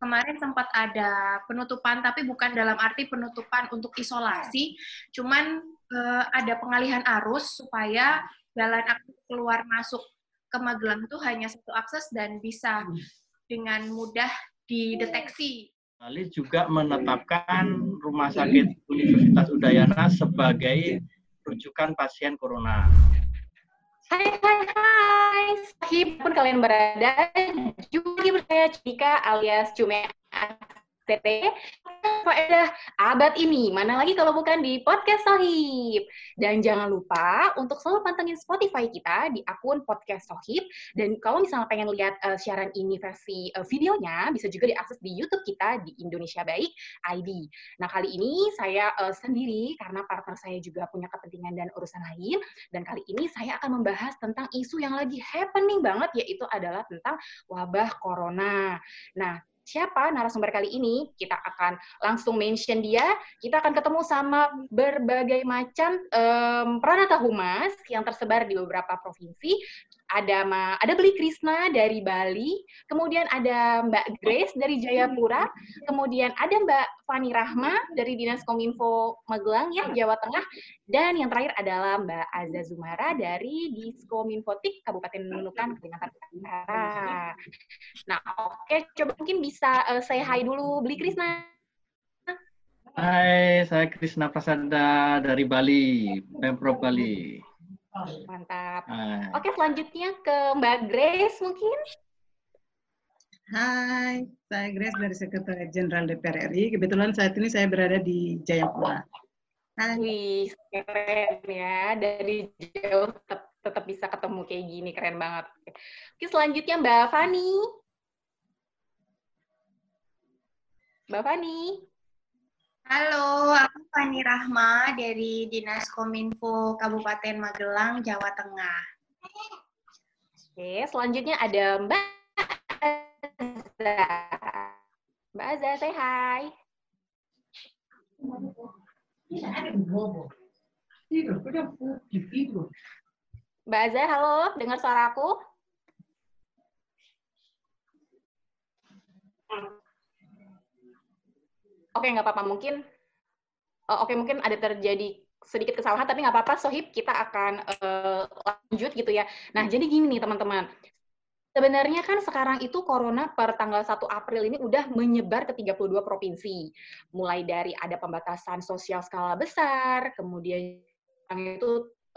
kemarin sempat ada penutupan, tapi bukan dalam arti penutupan untuk isolasi, cuman uh, ada pengalihan arus supaya jalan akses keluar masuk ke Magelang itu hanya satu akses dan bisa dengan mudah dideteksi. Bali juga menetapkan Rumah Sakit Universitas Udayana sebagai rujukan pasien corona. Hai hai hai, sahib pun kalian berada, juga bersama Cika alias Cume TT faedah abad ini. Mana lagi kalau bukan di Podcast Sohib. Dan jangan lupa untuk selalu pantengin Spotify kita di akun Podcast Sohib. Dan kalau misalnya pengen lihat uh, siaran ini versi uh, videonya, bisa juga diakses di YouTube kita di Indonesia Baik ID. Nah, kali ini saya uh, sendiri karena partner saya juga punya kepentingan dan urusan lain. Dan kali ini saya akan membahas tentang isu yang lagi happening banget, yaitu adalah tentang wabah corona. Nah, siapa narasumber kali ini. Kita akan langsung mention dia. Kita akan ketemu sama berbagai macam um, pranata humas yang tersebar di beberapa provinsi ada Ma, ada Beli Krisna dari Bali, kemudian ada Mbak Grace dari Jayapura, kemudian ada Mbak Fani Rahma dari Dinas Kominfo Magelang ya Jawa Tengah, dan yang terakhir adalah Mbak Azza Zumara dari Diskominfotik Kabupaten Nunukan Kalimantan Utara. Nah, oke, coba mungkin bisa uh, say hi dulu Beli Krisna. Hai, saya Krisna Prasada dari Bali, Pemprov Bali. Mantap. Uh. Oke, selanjutnya ke Mbak Grace mungkin. Hai, saya Grace dari Sekretariat Jenderal DPR RI. Kebetulan saat ini saya berada di Jayapura. Hai. Wih, keren ya. Dari jauh tetap, tetap bisa ketemu kayak gini, keren banget. Oke, selanjutnya Mbak Fani. Mbak Fani. Halo, aku Fani Rahma dari Dinas Kominfo Kabupaten Magelang, Jawa Tengah. Oke, selanjutnya ada Mbak Azza. Mbak Azza, say hi. Mbak Azza, halo, dengar suara aku? Oke, nggak apa-apa. Mungkin, uh, oke mungkin ada terjadi sedikit kesalahan, tapi nggak apa-apa, Sohib, kita akan uh, lanjut gitu ya. Nah, jadi gini nih teman-teman. Sebenarnya kan sekarang itu corona per tanggal 1 April ini udah menyebar ke 32 provinsi. Mulai dari ada pembatasan sosial skala besar, kemudian itu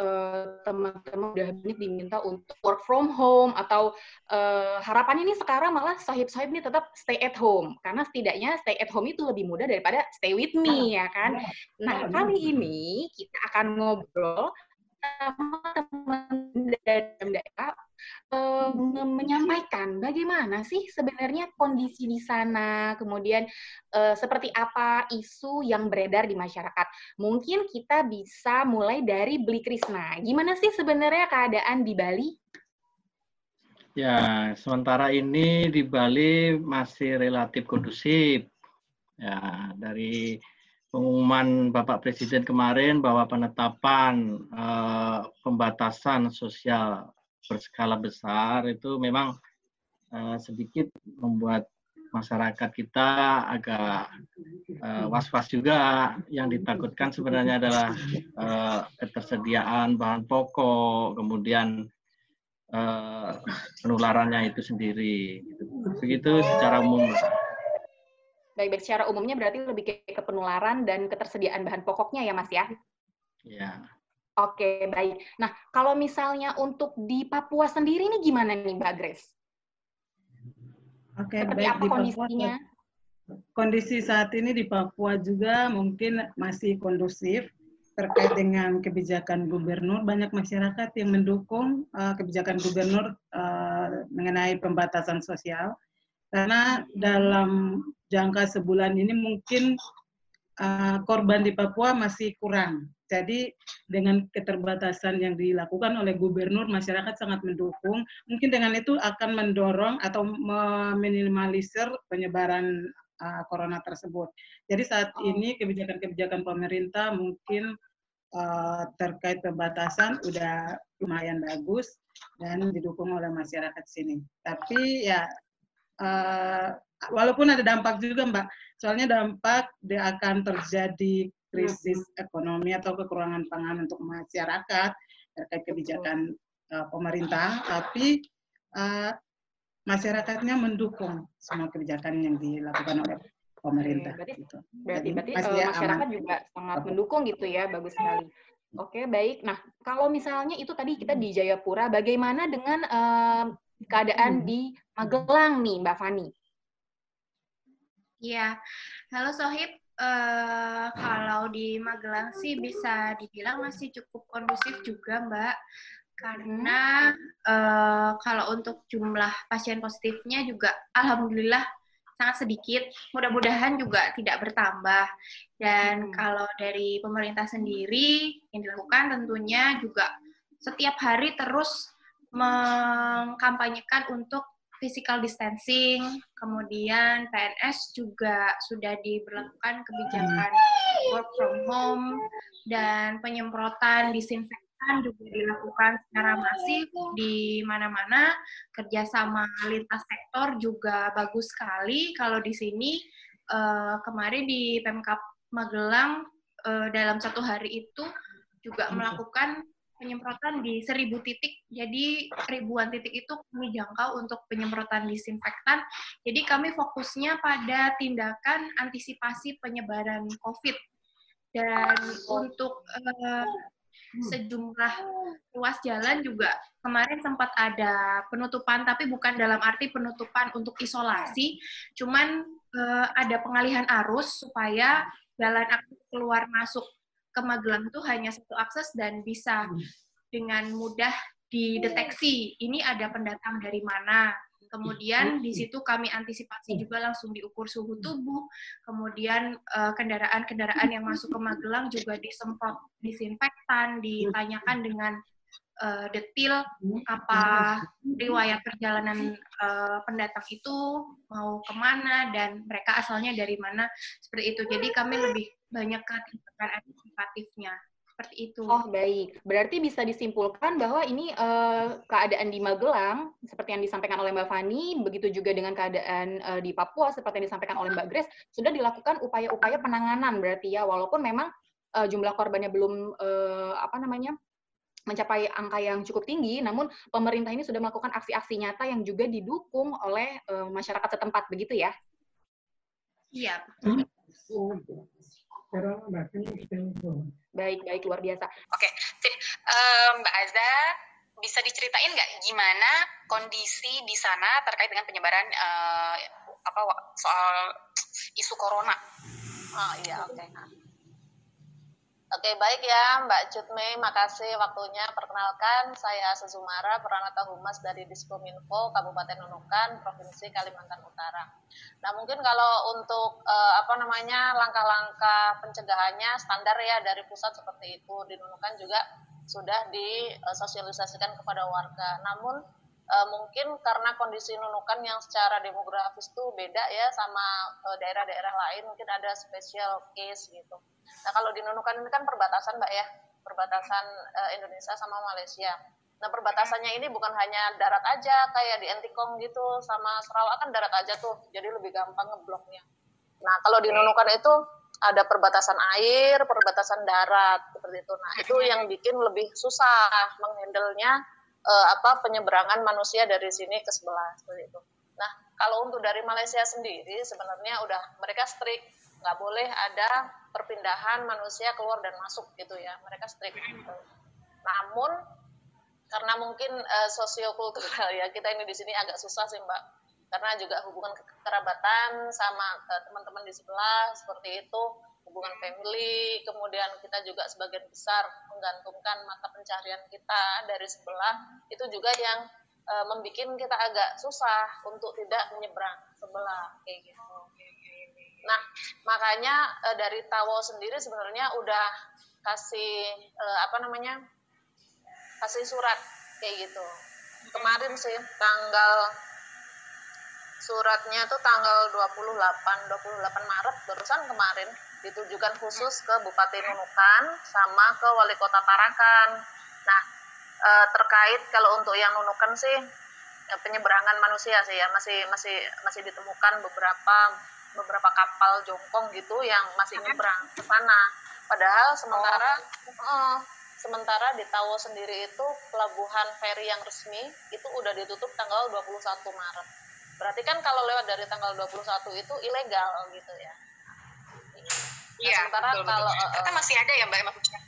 Eh, teman-teman udah banyak diminta untuk work from home atau uh, harapannya ini sekarang malah sahib-sahib ini tetap stay at home. Karena setidaknya stay at home itu lebih mudah daripada stay with me ya kan. Nah kali ini kita akan ngobrol sama teman dari uh, menyampaikan bagaimana sih sebenarnya kondisi di sana, kemudian uh, seperti apa isu yang beredar di masyarakat. Mungkin kita bisa mulai dari Beli Krisna. Gimana sih sebenarnya keadaan di Bali? Ya, sementara ini di Bali masih relatif kondusif. Ya, dari pengumuman Bapak Presiden kemarin bahwa penetapan uh, pembatasan sosial berskala besar itu memang uh, sedikit membuat masyarakat kita agak uh, was-was juga. Yang ditakutkan sebenarnya adalah uh, ketersediaan bahan pokok, kemudian uh, penularannya itu sendiri. Begitu secara umum. Baik-baik, secara umumnya berarti lebih ke, ke penularan dan ketersediaan bahan pokoknya ya, Mas ya? Ya. Oke, baik. Nah, kalau misalnya untuk di Papua sendiri ini gimana nih, Mbak Grace? Oke, Seperti baik. Apa di kondisinya? Papua, kondisi saat ini di Papua juga mungkin masih kondusif terkait dengan kebijakan gubernur. Banyak masyarakat yang mendukung uh, kebijakan gubernur uh, mengenai pembatasan sosial. Karena dalam jangka sebulan ini mungkin uh, korban di Papua masih kurang jadi dengan keterbatasan yang dilakukan oleh gubernur, masyarakat sangat mendukung. Mungkin dengan itu akan mendorong atau meminimalisir penyebaran uh, corona tersebut. Jadi saat ini kebijakan-kebijakan pemerintah mungkin uh, terkait pembatasan udah lumayan bagus dan didukung oleh masyarakat sini. Tapi ya uh, walaupun ada dampak juga Mbak, soalnya dampak dia akan terjadi krisis ekonomi atau kekurangan pangan untuk masyarakat terkait kebijakan uh, pemerintah, tapi uh, masyarakatnya mendukung semua kebijakan yang dilakukan oleh pemerintah. Berarti, gitu. berarti, berarti uh, masyarakat aman. juga sangat mendukung gitu ya, bagus sekali. Oke, baik. Nah, kalau misalnya itu tadi kita di Jayapura, bagaimana dengan uh, keadaan hmm. di Magelang nih, Mbak Fani? Iya, halo Sohib. Uh, kalau di Magelang sih bisa dibilang masih cukup kondusif juga, Mbak. Karena uh, kalau untuk jumlah pasien positifnya juga, alhamdulillah sangat sedikit. Mudah-mudahan juga tidak bertambah. Dan hmm. kalau dari pemerintah sendiri yang dilakukan tentunya juga setiap hari terus mengkampanyekan untuk physical distancing, kemudian PNS juga sudah diberlakukan kebijakan work from home dan penyemprotan disinfektan juga dilakukan secara masif di mana-mana. Kerjasama lintas sektor juga bagus sekali. Kalau di sini uh, kemarin di Pemkap Magelang uh, dalam satu hari itu juga melakukan penyemprotan di seribu titik. Jadi ribuan titik itu kami jangkau untuk penyemprotan disinfektan. Jadi kami fokusnya pada tindakan antisipasi penyebaran COVID. Dan untuk uh, sejumlah ruas jalan juga kemarin sempat ada penutupan, tapi bukan dalam arti penutupan untuk isolasi, cuman uh, ada pengalihan arus supaya jalan keluar masuk ke Magelang itu hanya satu akses dan bisa hmm. dengan mudah dideteksi ini ada pendatang dari mana. Kemudian di situ kami antisipasi juga langsung diukur suhu tubuh. Kemudian eh, kendaraan-kendaraan yang masuk ke Magelang juga disemprot disinfektan, ditanyakan dengan uh, detil apa riwayat perjalanan uh, pendatang itu mau ke mana dan mereka asalnya dari mana seperti itu. Jadi kami lebih banyak ke tindakan antisipatifnya seperti itu. Oh baik, berarti bisa disimpulkan bahwa ini uh, keadaan di Magelang seperti yang disampaikan oleh Mbak Fani, begitu juga dengan keadaan uh, di Papua seperti yang disampaikan oleh Mbak Grace sudah dilakukan upaya-upaya penanganan berarti ya, walaupun memang uh, jumlah korbannya belum uh, apa namanya mencapai angka yang cukup tinggi, namun pemerintah ini sudah melakukan aksi-aksi nyata yang juga didukung oleh uh, masyarakat setempat, begitu ya? Iya. Hmm? Baik, baik, luar biasa. Oke, sip. Uh, Mbak Azza, bisa diceritain nggak gimana kondisi di sana terkait dengan penyebaran uh, apa soal isu corona? Oh iya, oke. Okay. Oke, baik ya Mbak Cutme, makasih waktunya. Perkenalkan, saya Sezumara, Peranata Humas dari Diskominfo Kabupaten Nunukan, Provinsi Kalimantan Utara. Nah, mungkin kalau untuk eh, apa namanya langkah-langkah pencegahannya standar ya dari pusat seperti itu. Di Nunukan juga sudah disosialisasikan kepada warga. Namun uh, mungkin karena kondisi nunukan yang secara demografis itu beda ya sama daerah daerah-daerah lain mungkin ada special case gitu. Nah kalau di nunukan ini kan perbatasan mbak ya perbatasan uh, Indonesia sama Malaysia. Nah perbatasannya ini bukan hanya darat aja kayak di Entikong gitu sama Sarawak kan darat aja tuh jadi lebih gampang ngebloknya. Nah kalau di nunukan itu ada perbatasan air, perbatasan darat seperti itu. Nah itu yang bikin lebih susah menghandlenya uh, apa penyeberangan manusia dari sini ke sebelah seperti itu. Nah, kalau untuk dari Malaysia sendiri sebenarnya udah mereka strict, nggak boleh ada perpindahan manusia keluar dan masuk gitu ya. Mereka strict gitu. Namun karena mungkin uh, sosiokultural ya kita ini di sini agak susah sih Mbak. Karena juga hubungan kekerabatan sama uh, teman-teman di sebelah seperti itu hubungan family, kemudian kita juga sebagian besar menggantungkan mata pencarian kita dari sebelah, itu juga yang e, membuat kita agak susah untuk tidak menyeberang sebelah kayak gitu. Nah, makanya e, dari Tawo sendiri sebenarnya udah kasih e, apa namanya? kasih surat kayak gitu. Kemarin sih tanggal suratnya tuh tanggal 28 28 Maret barusan kemarin ditujukan khusus ke Bupati Nunukan sama ke Wali Kota Tarakan. Nah, e, terkait kalau untuk yang Nunukan sih penyeberangan manusia sih ya masih masih masih ditemukan beberapa beberapa kapal jongkong gitu yang masih nyebrang ke sana. Padahal sementara oh. uh, sementara di Tawo sendiri itu pelabuhan feri yang resmi itu udah ditutup tanggal 21 Maret. Berarti kan kalau lewat dari tanggal 21 itu ilegal gitu ya. Iya, nah, sementara betul, kalau betul. Uh, masih ada ya Mbak maksudnya?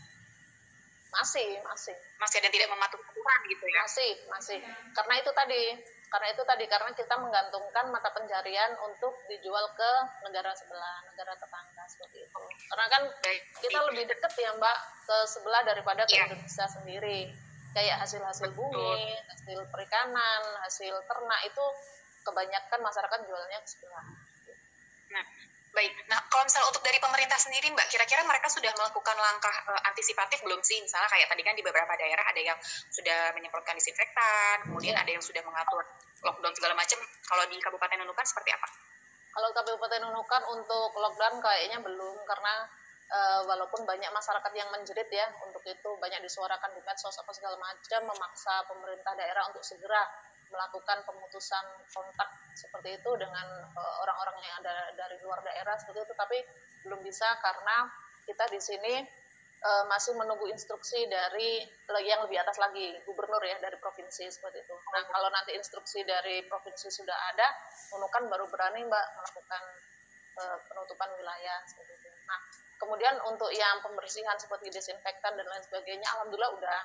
Masih, masih. Masih ada tidak mematuhi aturan gitu ya? Masih, masih. Karena itu tadi karena itu tadi karena kita menggantungkan mata pencarian untuk dijual ke negara sebelah negara tetangga seperti itu karena kan kita lebih dekat ya mbak ke sebelah daripada ke yeah. Indonesia sendiri kayak hasil-hasil bumi hasil perikanan hasil ternak itu kebanyakan masyarakat jualnya ke sebelah Baik. Nah, kalau misalnya untuk dari pemerintah sendiri, Mbak, kira-kira mereka sudah melakukan langkah uh, antisipatif belum sih? Misalnya kayak tadi kan di beberapa daerah ada yang sudah menyemprotkan disinfektan, kemudian ada yang sudah mengatur lockdown segala macam. Kalau di Kabupaten Nunukan seperti apa? Kalau Kabupaten Nunukan untuk lockdown kayaknya belum karena uh, walaupun banyak masyarakat yang menjerit ya untuk itu banyak disuarakan di medsos apa segala macam memaksa pemerintah daerah untuk segera melakukan pemutusan kontak seperti itu dengan eh, orang-orang yang ada dari luar daerah seperti itu tapi belum bisa karena kita di sini uh, masih menunggu instruksi dari yang lebih atas lagi gubernur ya dari provinsi seperti itu. Nah kalau nanti instruksi dari provinsi sudah ada, Nunukan baru berani mbak melakukan uh, penutupan wilayah seperti itu. Nah kemudian untuk yang pembersihan seperti desinfektan dan lain sebagainya, alhamdulillah udah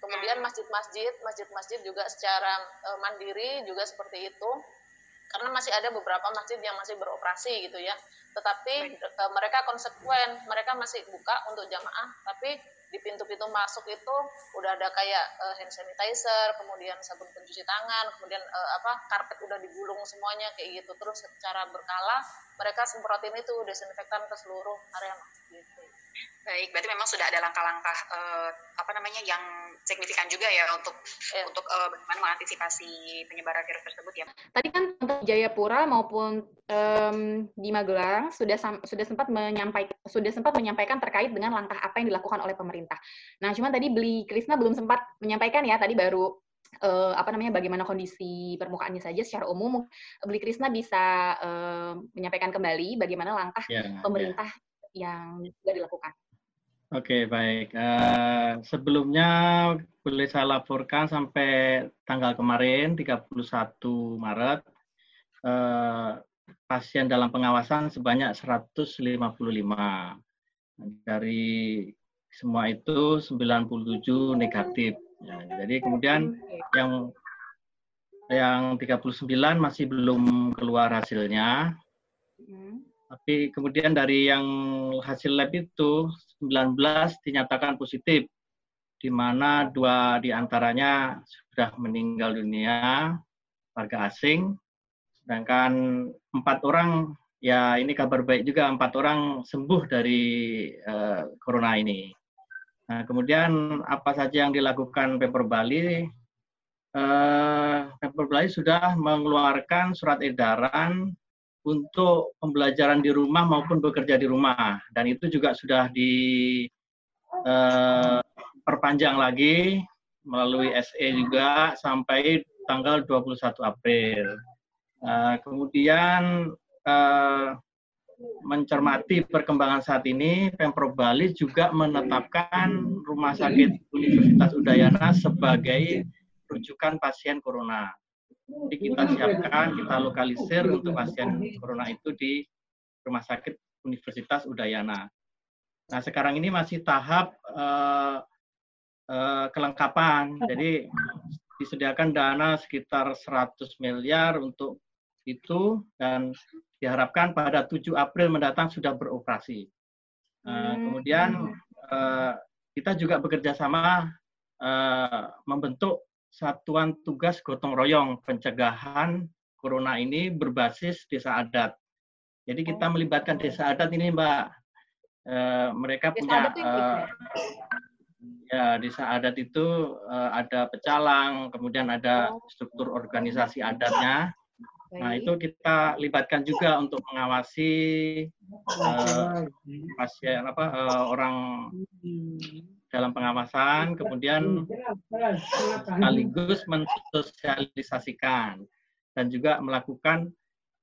Kemudian masjid-masjid, masjid-masjid juga secara e, mandiri juga seperti itu. Karena masih ada beberapa masjid yang masih beroperasi gitu ya. Tetapi e, mereka konsekuen, mereka masih buka untuk jamaah, tapi di pintu-pintu masuk itu udah ada kayak uh, hand sanitizer, kemudian sabun pencuci tangan, kemudian uh, apa karpet udah digulung semuanya kayak gitu. Terus secara berkala mereka semprotin itu desinfektan ke seluruh area masjid. Baik, berarti memang sudah ada langkah-langkah uh, apa namanya yang signifikan juga ya untuk ya. untuk uh, bagaimana mengantisipasi penyebaran virus tersebut ya. Tadi kan untuk Jayapura maupun um, di Magelang sudah sudah sempat menyampaikan sudah sempat menyampaikan terkait dengan langkah apa yang dilakukan oleh pemerintah. Nah, cuman tadi Beli Krisna belum sempat menyampaikan ya tadi baru uh, apa namanya bagaimana kondisi permukaannya saja secara umum Beli Krisna bisa uh, menyampaikan kembali bagaimana langkah ya, pemerintah ya. Yang sudah dilakukan. Oke, baik. Uh, sebelumnya boleh saya laporkan sampai tanggal kemarin, 31 Maret, uh, pasien dalam pengawasan sebanyak 155. Dari semua itu 97 negatif. Ya, jadi kemudian yang yang 39 masih belum keluar hasilnya. Tapi kemudian dari yang hasil lab itu 19 dinyatakan positif, di mana dua di antaranya sudah meninggal dunia, warga asing, sedangkan empat orang, ya ini kabar baik juga, empat orang sembuh dari uh, corona ini. Nah, kemudian apa saja yang dilakukan Pemprov Bali? Pemprov Bali sudah mengeluarkan surat edaran untuk pembelajaran di rumah maupun bekerja di rumah dan itu juga sudah diperpanjang eh, lagi melalui SE juga sampai tanggal 21 April. Uh, kemudian uh, mencermati perkembangan saat ini, Pemprov Bali juga menetapkan Rumah Sakit Universitas Udayana sebagai rujukan pasien corona. Jadi kita siapkan, kita lokalisir untuk pasien corona itu di Rumah Sakit Universitas Udayana. Nah sekarang ini masih tahap uh, uh, kelengkapan, jadi disediakan dana sekitar 100 miliar untuk itu dan diharapkan pada 7 April mendatang sudah beroperasi. Uh, kemudian uh, kita juga bekerja sama uh, membentuk satuan tugas gotong royong pencegahan corona ini berbasis desa adat. Jadi kita oh. melibatkan desa adat ini, Mbak. E, mereka desa punya e, ya desa adat itu e, ada pecalang, kemudian ada oh. struktur organisasi adatnya. Nah, itu kita libatkan juga untuk mengawasi pasien apa orang dalam pengawasan, kemudian sekaligus mensosialisasikan dan juga melakukan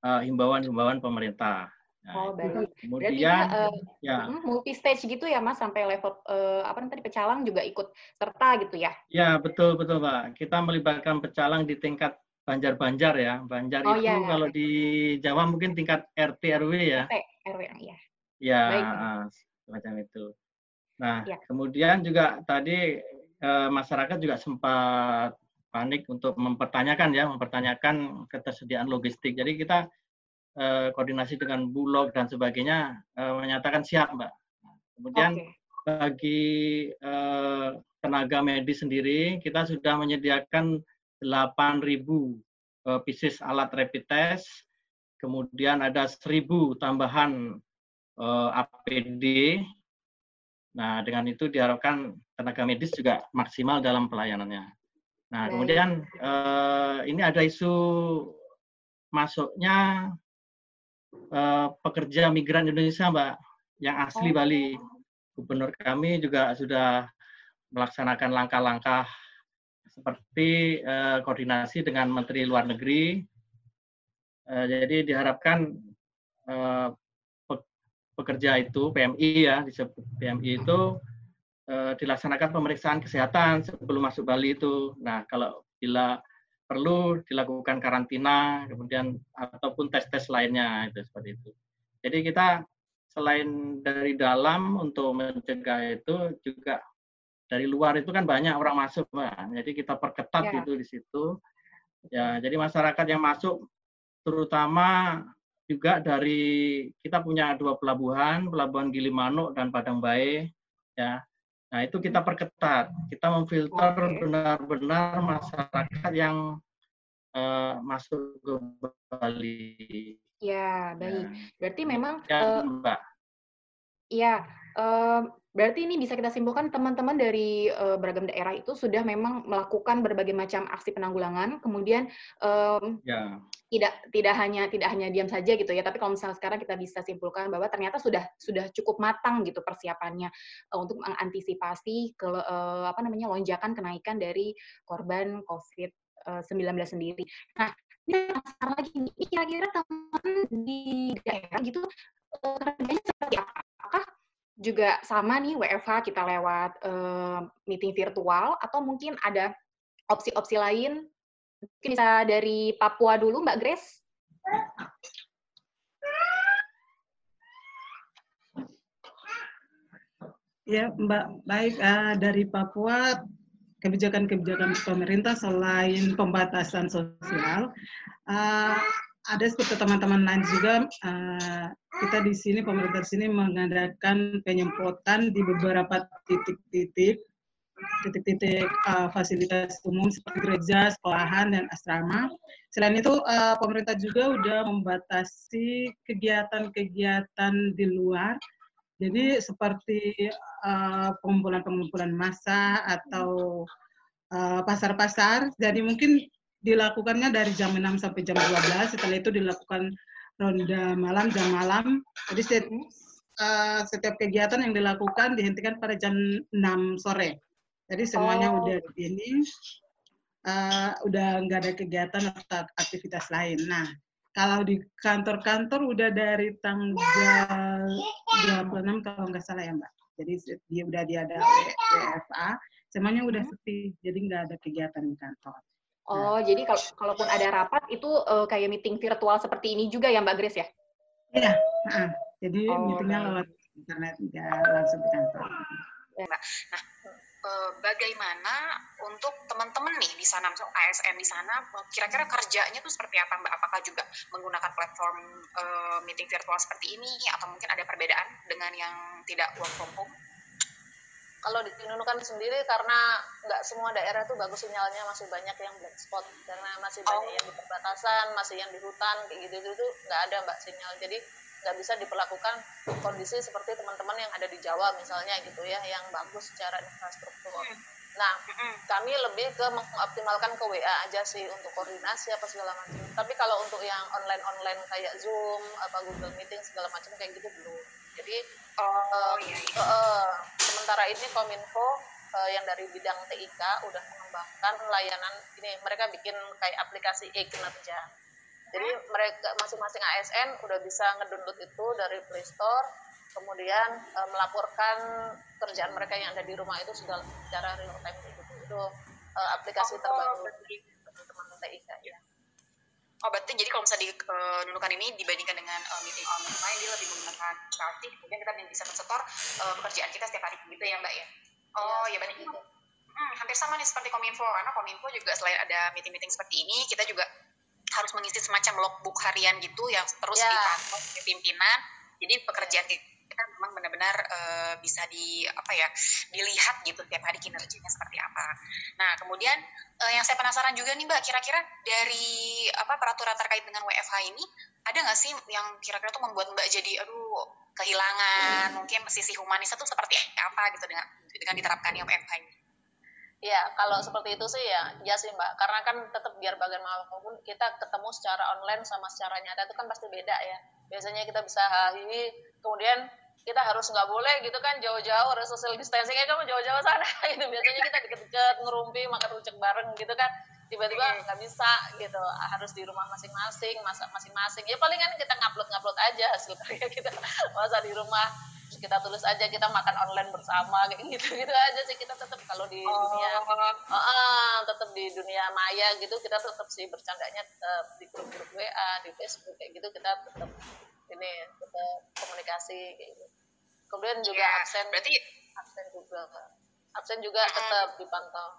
himbauan-himbauan uh, pemerintah. Nah, oh baik. Kemudian Berarti, uh, ya multi stage gitu ya mas sampai level uh, apa tadi pecalang juga ikut serta gitu ya? Ya betul betul pak. Kita melibatkan pecalang di tingkat Banjar-Banjar ya. Banjar oh, itu ya. kalau di Jawa mungkin tingkat RT RW ya. RT RW ya. Ya semacam itu. Nah ya. kemudian juga tadi uh, masyarakat juga sempat panik untuk mempertanyakan ya, mempertanyakan ketersediaan logistik. Jadi kita eh, koordinasi dengan Bulog dan sebagainya eh, menyatakan siap, Mbak. Kemudian okay. bagi eh, tenaga medis sendiri kita sudah menyediakan 8.000 eh, pieces alat rapid test, kemudian ada 1.000 tambahan eh, APD. Nah, dengan itu diharapkan tenaga medis juga maksimal dalam pelayanannya. Nah, kemudian eh, ini ada isu masuknya uh, pekerja migran Indonesia, Mbak, yang asli oh. Bali. Gubernur kami juga sudah melaksanakan langkah-langkah seperti uh, koordinasi dengan Menteri Luar Negeri. Uh, jadi diharapkan uh, pekerja itu PMI ya disebut PMI itu uh, dilaksanakan pemeriksaan kesehatan sebelum masuk Bali itu. Nah kalau bila perlu dilakukan karantina, kemudian ataupun tes-tes lainnya itu seperti itu. Jadi kita selain dari dalam untuk mencegah itu juga dari luar itu kan banyak orang masuk, Mbak. Jadi kita perketat ya. itu di situ. Ya, jadi masyarakat yang masuk terutama juga dari kita punya dua pelabuhan, pelabuhan Gilimanuk dan Padang Bae, ya. Nah, itu kita perketat. Kita memfilter benar-benar masyarakat yang uh, masuk ke Bali. Ya, baik. Ya. Berarti memang ya, uh, Mbak. Iya, uh, berarti ini bisa kita simpulkan teman-teman dari uh, beragam daerah itu sudah memang melakukan berbagai macam aksi penanggulangan, kemudian um, ya tidak tidak hanya tidak hanya diam saja gitu ya tapi kalau misalnya sekarang kita bisa simpulkan bahwa ternyata sudah sudah cukup matang gitu persiapannya uh, untuk mengantisipasi ke uh, apa namanya lonjakan kenaikan dari korban COVID-19 uh, sendiri. Nah, ini masalah lagi nih, kira-kira teman di daerah gitu kerjanya seperti apa? Juga sama nih WFH kita lewat uh, meeting virtual atau mungkin ada opsi-opsi lain Mungkin bisa dari Papua dulu, Mbak Grace. Ya, Mbak. Baik, uh, dari Papua, kebijakan-kebijakan pemerintah selain pembatasan sosial, uh, ada seperti teman-teman lain juga, uh, kita di sini, pemerintah di sini mengadakan penyemprotan di beberapa titik-titik titik-titik uh, fasilitas umum seperti gereja, sekolahan, dan asrama. Selain itu, uh, pemerintah juga sudah membatasi kegiatan-kegiatan di luar. Jadi seperti uh, pengumpulan-pengumpulan massa atau pasar-pasar. Uh, Jadi mungkin dilakukannya dari jam 6 sampai jam 12. Setelah itu dilakukan ronda malam, jam malam. Jadi setiap, uh, setiap kegiatan yang dilakukan dihentikan pada jam 6 sore. Jadi semuanya oh. udah ini, uh, udah nggak ada kegiatan atau aktivitas lain. Nah, kalau di kantor-kantor udah dari tanggal 26 kalau nggak salah ya Mbak. Jadi dia udah dia ada WFA, semuanya udah hmm. sepi, jadi nggak ada kegiatan di kantor. Oh, nah. jadi kalau kalaupun ada rapat itu uh, kayak meeting virtual seperti ini juga ya Mbak Grace ya? Iya, nah, jadi oh, meetingnya lewat internet, nggak langsung di kantor. Ya. Nah, Eh, bagaimana untuk teman-teman nih di sana, misalnya ASN di sana, kira-kira kerjanya tuh seperti apa Mbak? Apakah juga menggunakan platform uh, meeting virtual seperti ini, atau mungkin ada perbedaan dengan yang tidak work from home? Kalau di Nunukan sendiri, karena nggak semua daerah tuh bagus sinyalnya, masih banyak yang black spot, karena masih banyak oh. yang di perbatasan, masih yang di hutan, kayak gitu-gitu, nggak ada Mbak sinyal. Jadi nggak bisa diperlakukan kondisi seperti teman-teman yang ada di Jawa misalnya gitu ya yang bagus secara infrastruktur. Hmm. Nah, kami lebih ke mengoptimalkan ke WA aja sih untuk koordinasi apa segala macam. Tapi kalau untuk yang online-online kayak Zoom, apa Google Meeting segala macam kayak gitu belum. Jadi oh, uh, iya, iya. Uh, sementara ini Kominfo uh, yang dari bidang TIK udah mengembangkan layanan ini mereka bikin kayak aplikasi e-kinerja. Jadi mereka masing-masing ASN udah bisa ngedownload itu dari Play Store kemudian uh, melaporkan kerjaan mereka yang ada di rumah itu sudah secara real time gitu. Itu uh, aplikasi oh, terbaru teman-teman TIK ya. Oh berarti jadi kalau misalnya di uh, nunukan ini dibandingkan dengan uh, meeting online dia lebih menggunakan Charty, kemudian kita bisa mensetor uh, pekerjaan kita setiap hari gitu ya mbak ya? Oh ya, ya berarti gitu. Hmm, hampir sama nih seperti Kominfo karena Kominfo juga selain ada meeting-meeting seperti ini kita juga harus mengisi semacam logbook harian gitu yang terus ya. dipantau oleh pimpinan. Jadi pekerjaan kita kita memang benar-benar uh, bisa di apa ya dilihat gitu tiap hari kinerjanya seperti apa. Nah kemudian uh, yang saya penasaran juga nih mbak, kira-kira dari apa peraturan terkait dengan WFH ini ada nggak sih yang kira-kira tuh membuat mbak jadi aduh kehilangan hmm. mungkin sisi humanis itu seperti apa gitu dengan dengan diterapkannya WFH ini? Ya, kalau seperti itu sih ya, ya sih Mbak. Karena kan tetap biar bagaimanapun kita ketemu secara online sama secara nyata itu kan pasti beda ya. Biasanya kita bisa hari kemudian kita harus nggak boleh gitu kan jauh-jauh harus social distancingnya kan jauh-jauh sana. Gitu. Biasanya kita deket-deket ngerumpi makan rujak bareng gitu kan. Tiba-tiba nggak bisa gitu harus di rumah masing-masing masak masing-masing. Ya palingan kita ngupload ngupload aja hasil karya kita. Masa di rumah terus kita tulis aja kita makan online bersama kayak gitu gitu aja sih. Kita tetap kalau di oh. dunia uh, uh, tetap di dunia maya gitu kita tetap sih bercandanya tetap di grup-grup WA di Facebook kayak gitu kita tetap ini tetap komunikasi kayak gitu. Kemudian juga ya, absen berarti absen juga absen juga hmm. tetap dipantau.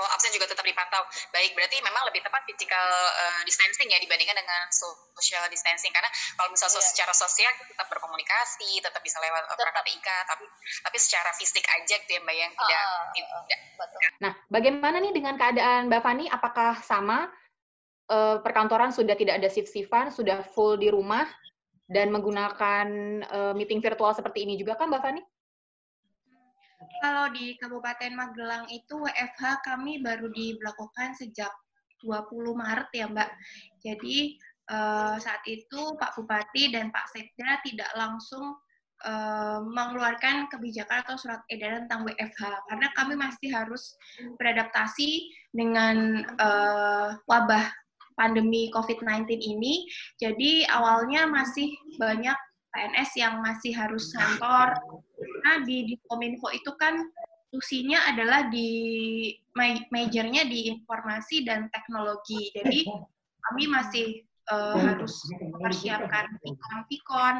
Oh, absen juga tetap dipantau. Baik, berarti memang lebih tepat physical uh, distancing ya dibandingkan dengan social distancing karena kalau misalnya yeah. secara sosial tetap berkomunikasi, tetap bisa lewat tetap. perangkat TIK, tapi tapi secara fisik aja gitu ya Mbak yang tidak uh, tidak. Betul. Nah, bagaimana nih dengan keadaan Mbak Fani? Apakah sama uh, perkantoran sudah tidak ada shift-shiftan, sudah full di rumah dan menggunakan uh, meeting virtual seperti ini juga kan Mbak Fani? Kalau di Kabupaten Magelang itu WFH kami baru diberlakukan sejak 20 Maret ya Mbak. Jadi uh, saat itu Pak Bupati dan Pak Sekda tidak langsung uh, mengeluarkan kebijakan atau surat edaran tentang WFH karena kami masih harus beradaptasi dengan uh, wabah pandemi COVID-19 ini. Jadi awalnya masih banyak PNS yang masih harus kantor. Nah, di, Kominfo itu kan fungsinya adalah di majornya di informasi dan teknologi. Jadi kami masih uh, harus mempersiapkan pikon-pikon,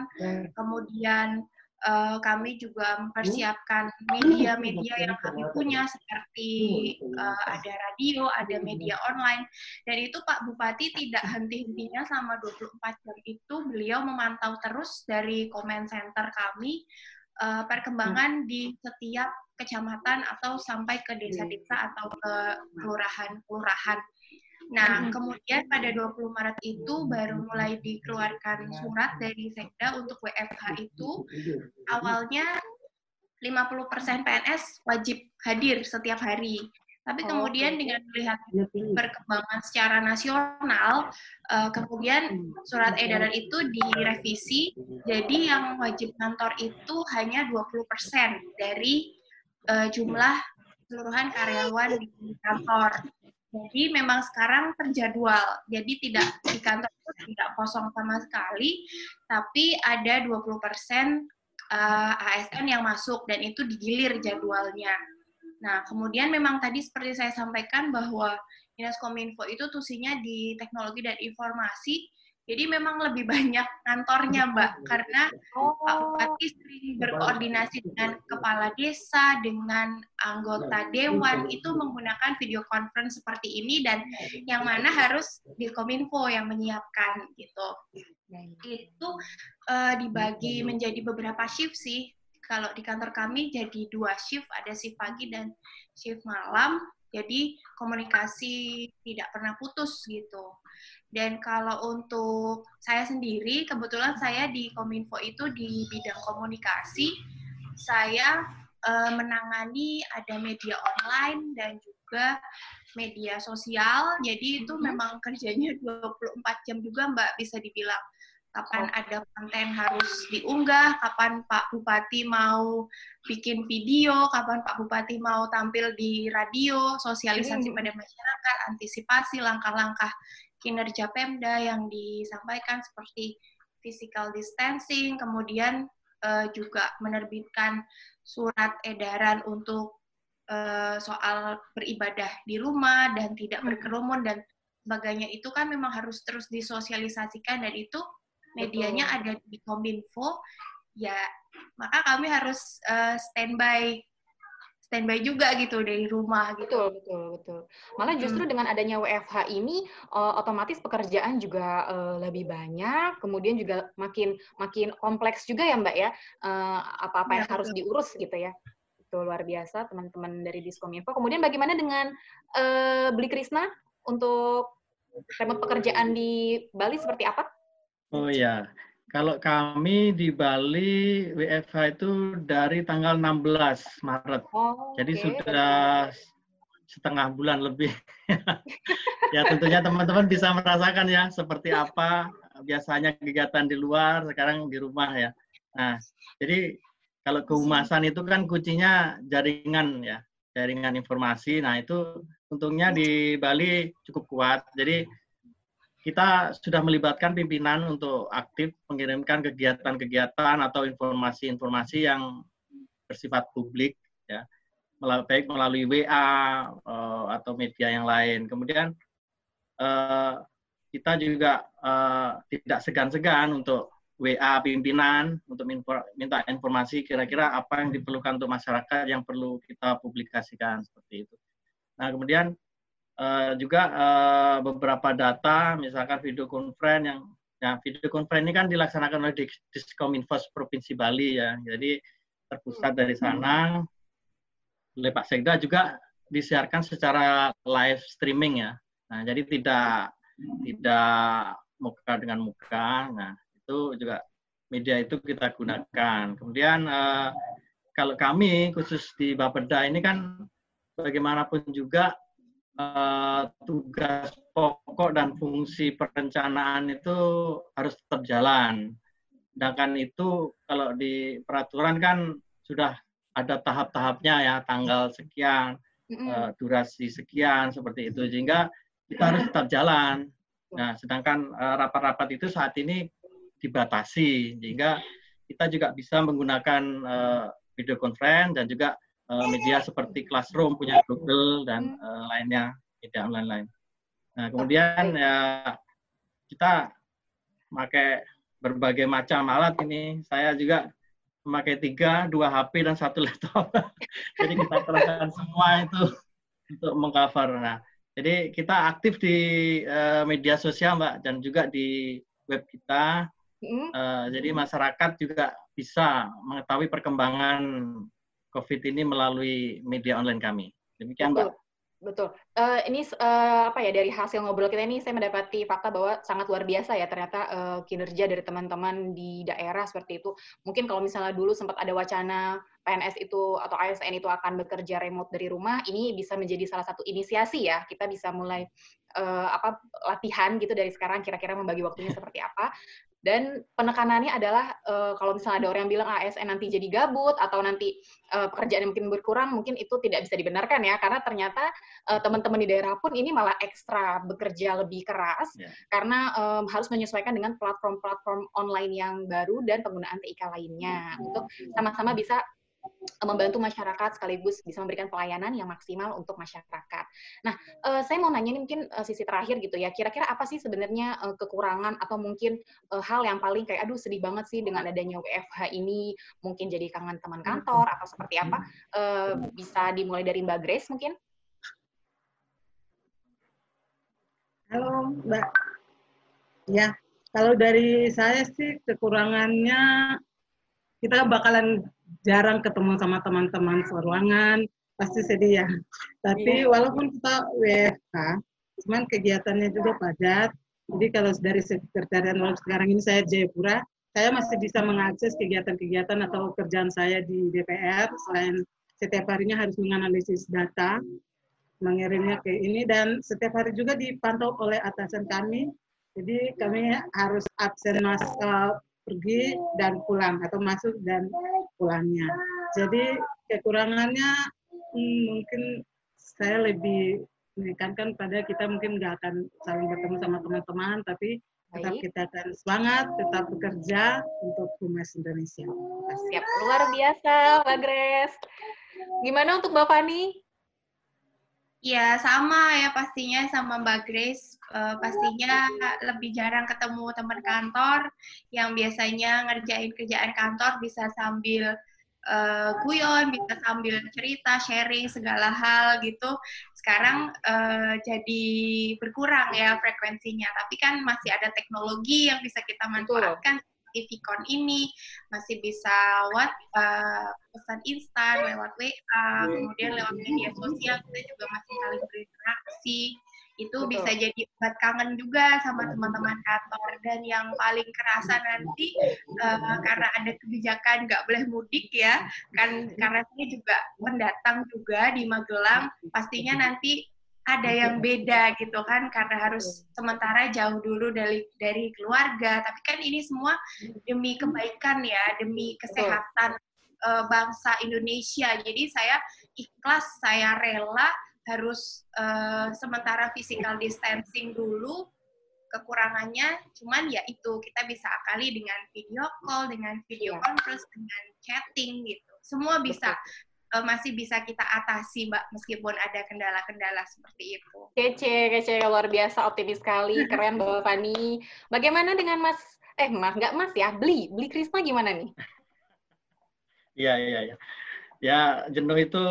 kemudian uh, kami juga mempersiapkan media-media yang kami punya seperti uh, ada radio, ada media online. Dan itu Pak Bupati tidak henti-hentinya selama 24 jam itu beliau memantau terus dari comment center kami uh, perkembangan di setiap kecamatan atau sampai ke desa-desa atau ke kelurahan-kelurahan. Nah, kemudian pada 20 Maret itu baru mulai dikeluarkan surat dari Sekda untuk WFH itu. Awalnya 50% PNS wajib hadir setiap hari. Tapi kemudian dengan melihat perkembangan secara nasional, uh, kemudian surat edaran itu direvisi, jadi yang wajib kantor itu hanya 20% dari uh, jumlah keseluruhan karyawan di kantor. Jadi memang sekarang terjadwal. Jadi tidak di kantor itu tidak kosong sama sekali, tapi ada 20% uh, ASN yang masuk dan itu digilir jadwalnya. Nah, kemudian memang tadi seperti saya sampaikan bahwa Dinas Kominfo itu tusinya di teknologi dan informasi jadi memang lebih banyak kantornya, Mbak, karena Pak Bupati sering berkoordinasi dengan kepala desa, dengan anggota dewan, itu menggunakan video conference seperti ini, dan yang mana harus di Kominfo yang menyiapkan, gitu. Itu uh, dibagi menjadi beberapa shift sih. Kalau di kantor kami jadi dua shift, ada shift pagi dan shift malam, jadi komunikasi tidak pernah putus gitu. Dan kalau untuk saya sendiri, kebetulan saya di Kominfo itu di bidang komunikasi, saya uh, menangani ada media online dan juga media sosial. Jadi itu mm -hmm. memang kerjanya 24 jam juga Mbak bisa dibilang. Kapan oh. ada konten harus diunggah, kapan Pak Bupati mau bikin video, kapan Pak Bupati mau tampil di radio, sosialisasi mm -hmm. pada masyarakat, antisipasi langkah-langkah kinerja Pemda yang disampaikan seperti physical distancing, kemudian uh, juga menerbitkan surat edaran untuk uh, soal beribadah di rumah dan tidak hmm. berkerumun dan sebagainya itu kan memang harus terus disosialisasikan dan itu medianya Betul. ada di Kominfo ya maka kami harus uh, standby standby juga gitu dari rumah gitu. Betul, betul, betul. Malah justru hmm. dengan adanya WFH ini uh, otomatis pekerjaan juga uh, lebih banyak, kemudian juga makin makin kompleks juga ya Mbak ya. Uh, apa-apa yang ya, harus diurus gitu ya. Itu luar biasa teman-teman dari Diskominfo. Kemudian bagaimana dengan uh, Beli Krisna untuk remote pekerjaan di Bali seperti apa? Oh ya, kalau kami di Bali WFH itu dari tanggal 16 Maret. Oh, Jadi okay. sudah setengah bulan lebih. ya tentunya teman-teman bisa merasakan ya seperti apa biasanya kegiatan di luar, sekarang di rumah ya. Nah, jadi kalau kehumasan itu kan kuncinya jaringan ya, jaringan informasi. Nah, itu untungnya di Bali cukup kuat. Jadi kita sudah melibatkan pimpinan untuk aktif mengirimkan kegiatan-kegiatan atau informasi-informasi yang bersifat publik ya baik melalui WA eh, atau media yang lain. Kemudian uh, kita juga uh, tidak segan-segan untuk WA pimpinan untuk minta informasi kira-kira apa yang diperlukan untuk masyarakat yang perlu kita publikasikan seperti itu. Nah kemudian uh, juga uh, beberapa data, misalkan video conference yang ya video conference ini kan dilaksanakan oleh Diskominfo Provinsi Bali ya. Jadi terpusat dari sana oleh Pak Sekda juga disiarkan secara live streaming ya. Nah, jadi tidak tidak muka dengan muka. Nah, itu juga media itu kita gunakan. Kemudian uh, kalau kami khusus di Bapeda ini kan bagaimanapun juga uh, tugas pokok dan fungsi perencanaan itu harus tetap jalan. Sedangkan itu kalau di peraturan kan sudah ada tahap-tahapnya ya, tanggal sekian, uh, durasi sekian seperti itu sehingga kita harus tetap jalan. Nah, sedangkan eh, rapat-rapat uh, itu saat ini dibatasi sehingga kita juga bisa menggunakan uh, video conference dan juga uh, media seperti Classroom punya Google dan uh, lainnya media online lain. Nah kemudian ya kita pakai berbagai macam alat ini. Saya juga memakai tiga, dua HP dan satu laptop. jadi kita kerahkan semua itu untuk mengcover. Nah, jadi kita aktif di uh, media sosial, Mbak, dan juga di web kita. Uh, jadi masyarakat juga bisa mengetahui perkembangan COVID ini melalui media online kami. Demikian, Mbak. Betul. Uh, ini uh, apa ya dari hasil ngobrol kita ini saya mendapati fakta bahwa sangat luar biasa ya ternyata uh, kinerja dari teman-teman di daerah seperti itu. Mungkin kalau misalnya dulu sempat ada wacana PNS itu atau ASN itu akan bekerja remote dari rumah, ini bisa menjadi salah satu inisiasi ya. Kita bisa mulai uh, apa latihan gitu dari sekarang kira-kira membagi waktunya seperti apa. Dan penekanannya adalah uh, kalau misalnya ada orang yang bilang ASN nanti jadi gabut atau nanti uh, pekerjaan mungkin berkurang, mungkin itu tidak bisa dibenarkan ya, karena ternyata uh, teman-teman di daerah pun ini malah ekstra bekerja lebih keras yeah. karena um, harus menyesuaikan dengan platform-platform online yang baru dan penggunaan TIK lainnya. Untuk sama-sama bisa membantu masyarakat sekaligus bisa memberikan pelayanan yang maksimal untuk masyarakat. Nah, uh, saya mau nanya ini mungkin uh, sisi terakhir gitu ya. Kira-kira apa sih sebenarnya uh, kekurangan atau mungkin hal yang paling kayak aduh sedih banget sih dengan adanya WFH ini, mungkin jadi kangen teman kantor atau seperti apa? Bisa dimulai dari Mbak Grace mungkin? Halo, Mbak. Ya, kalau dari saya sih kekurangannya kita bakalan jarang ketemu sama teman-teman seruangan, pasti sedih ya. Tapi iya. walaupun kita WFH, cuman kegiatannya juga padat. Jadi kalau dari sekretariat sekarang ini saya Jayapura, saya masih bisa mengakses kegiatan-kegiatan atau kerjaan saya di DPR selain setiap harinya harus menganalisis data, mengirimnya ke ini dan setiap hari juga dipantau oleh atasan kami. Jadi kami harus absen mas uh, pergi dan pulang atau masuk dan pulangnya. Jadi kekurangannya hmm, mungkin saya lebih menekankan pada kita mungkin nggak akan saling bertemu sama teman-teman, tapi tetap Baik. kita akan semangat, tetap bekerja untuk Humas Indonesia. Siap, luar biasa Mbak Grace. Gimana untuk Mbak Fani? Ya, sama ya pastinya sama Mbak Grace. Uh, pastinya lebih jarang ketemu teman kantor yang biasanya ngerjain kerjaan kantor bisa sambil uh, guyon, bisa sambil cerita, sharing segala hal gitu. Sekarang uh, jadi berkurang ya frekuensinya, tapi kan masih ada teknologi yang bisa kita manfaatkan. seperti Vicon ini. Masih bisa what uh, pesan instan lewat WA, kemudian lewat media sosial kita juga masih saling berinteraksi. Itu Betul. bisa jadi obat kangen juga sama teman-teman kantor. Dan yang paling kerasa nanti uh, karena ada kebijakan nggak boleh mudik ya kan karena saya juga mendatang juga di Magelang pastinya nanti ada yang beda gitu kan karena harus sementara jauh dulu dari dari keluarga. Tapi kan ini semua demi kebaikan ya demi kesehatan uh, bangsa Indonesia. Jadi saya ikhlas saya rela harus uh, sementara physical distancing dulu kekurangannya. Cuman ya itu kita bisa akali dengan video call dengan video ya. conference dengan chatting gitu. Semua bisa uh, masih bisa kita atasi mbak meskipun ada kendala-kendala seperti itu. Kece kece luar biasa optimis sekali keren mbak Fani. Bagaimana dengan mas eh mas nggak mas ya beli beli Krisma gimana nih? Iya iya iya. Ya jenuh itu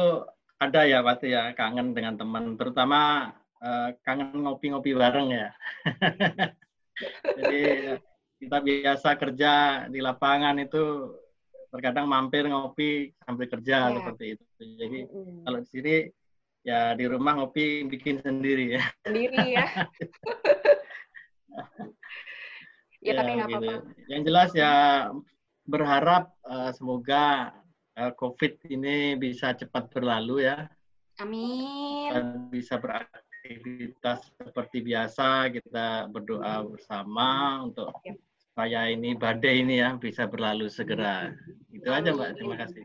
ada ya pasti ya kangen dengan teman, terutama uh, kangen ngopi-ngopi bareng ya. Jadi kita biasa kerja di lapangan itu terkadang mampir ngopi sambil kerja ya. seperti itu. Jadi mm. kalau di sini ya di rumah ngopi bikin sendiri ya. Sendiri ya. ya, ya tapi nggak gitu. apa-apa. Yang jelas ya berharap uh, semoga uh, COVID ini bisa cepat berlalu ya. Amin. Dan bisa beraktivitas seperti biasa, kita berdoa bersama untuk supaya ini badai ini ya bisa berlalu segera. Itu aja Mbak, terima kasih.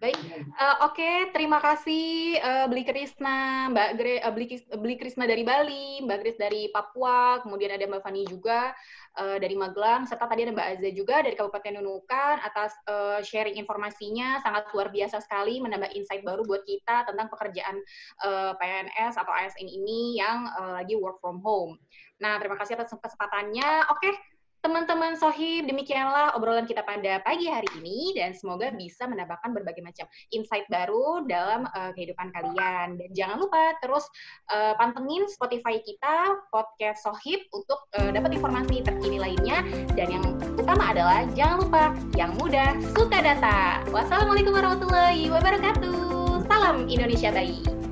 Baik, uh, oke, okay. terima kasih uh, Beli Krisna, Mbak Gre, uh, Beli, Beli Krisna dari Bali, Mbak Gris dari Papua, kemudian ada Mbak Fani juga uh, dari Magelang, serta tadi ada Mbak Azza juga dari Kabupaten Nunukan atas uh, sharing informasinya sangat luar biasa sekali, menambah insight baru buat kita tentang pekerjaan uh, PNS atau ASN ini yang uh, lagi work from home. Nah, terima kasih atas kesempatannya. Oke, okay Teman-teman Sohib, demikianlah obrolan kita pada pagi hari ini dan semoga bisa menambahkan berbagai macam insight baru dalam uh, kehidupan kalian. Dan jangan lupa terus uh, pantengin Spotify kita, podcast Sohib untuk uh, dapat informasi terkini lainnya. Dan yang utama adalah jangan lupa yang mudah suka data. Wassalamualaikum warahmatullahi wabarakatuh. Salam Indonesia Baik.